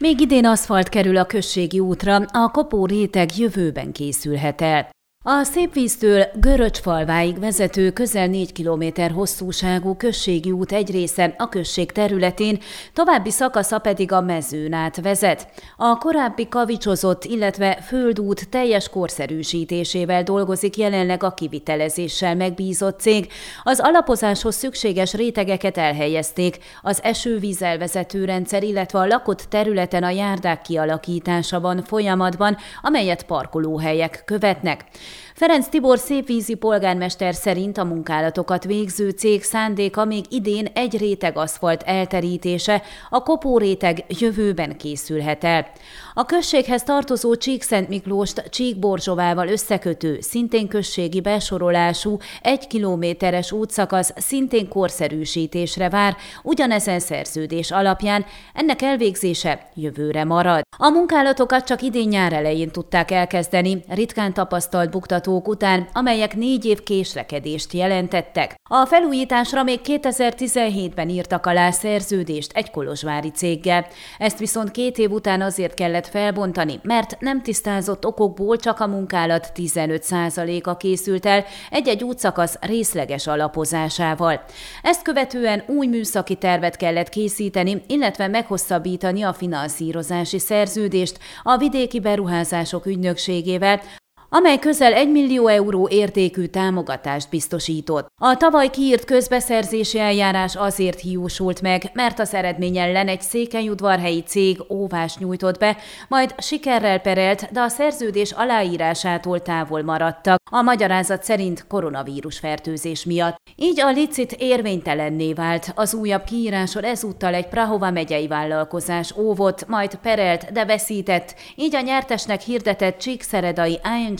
Még idén aszfalt kerül a községi útra, a kopó réteg jövőben készülhet el. A Szépvíztől Göröcsfalváig vezető közel 4 km hosszúságú községi út egy része a község területén, további szakasza pedig a mezőn át vezet. A korábbi kavicsozott, illetve földút teljes korszerűsítésével dolgozik jelenleg a kivitelezéssel megbízott cég. Az alapozáshoz szükséges rétegeket elhelyezték, az esővíz elvezető rendszer, illetve a lakott területen a járdák kialakítása van folyamatban, amelyet parkolóhelyek követnek. Ferenc Tibor szépvízi polgármester szerint a munkálatokat végző cég szándéka még idén egy réteg aszfalt elterítése, a kopó réteg jövőben készülhet el. A községhez tartozó Csíkszent Miklóst Csíkborzsovával összekötő, szintén községi besorolású, egy kilométeres útszakasz szintén korszerűsítésre vár, ugyanezen szerződés alapján ennek elvégzése jövőre marad. A munkálatokat csak idén nyár elején tudták elkezdeni, ritkán tapasztalt buktatók után, amelyek négy év késlekedést jelentettek. A felújításra még 2017-ben írtak alá szerződést egy kolozsvári céggel. Ezt viszont két év után azért kellett felbontani, mert nem tisztázott okokból csak a munkálat 15%-a készült el egy-egy útszakasz részleges alapozásával. Ezt követően új műszaki tervet kellett készíteni, illetve meghosszabbítani a finanszírozási szerződést a vidéki beruházások ügynökségével, amely közel 1 millió euró értékű támogatást biztosított. A tavaly kiírt közbeszerzési eljárás azért hiúsult meg, mert az eredmény ellen egy székelyudvarhelyi cég óvás nyújtott be, majd sikerrel perelt, de a szerződés aláírásától távol maradtak, a magyarázat szerint koronavírus fertőzés miatt. Így a licit érvénytelenné vált. Az újabb kiíráson ezúttal egy Prahova megyei vállalkozás óvott, majd perelt, de veszített, így a nyertesnek hirdetett Csíkszeredai ING